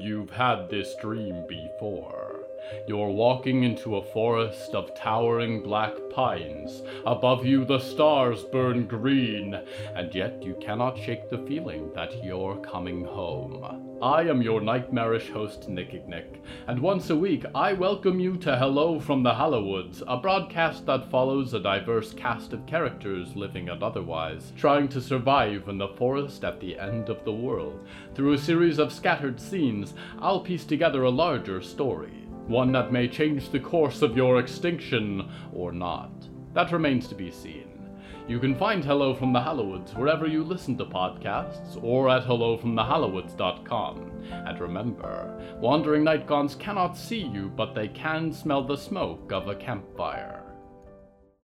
You've had this dream before. You're walking into a forest of towering black pines. Above you, the stars burn green, and yet you cannot shake the feeling that you're coming home. I am your nightmarish host, Nicky Nick, and once a week I welcome you to Hello from the Hallowoods, a broadcast that follows a diverse cast of characters, living and otherwise, trying to survive in the forest at the end of the world. Through a series of scattered scenes, I'll piece together a larger story one that may change the course of your extinction or not. That remains to be seen. You can find Hello from the Hallowoods wherever you listen to podcasts or at hellofromthehallowoods.com. And remember, wandering nightgaunts cannot see you, but they can smell the smoke of a campfire.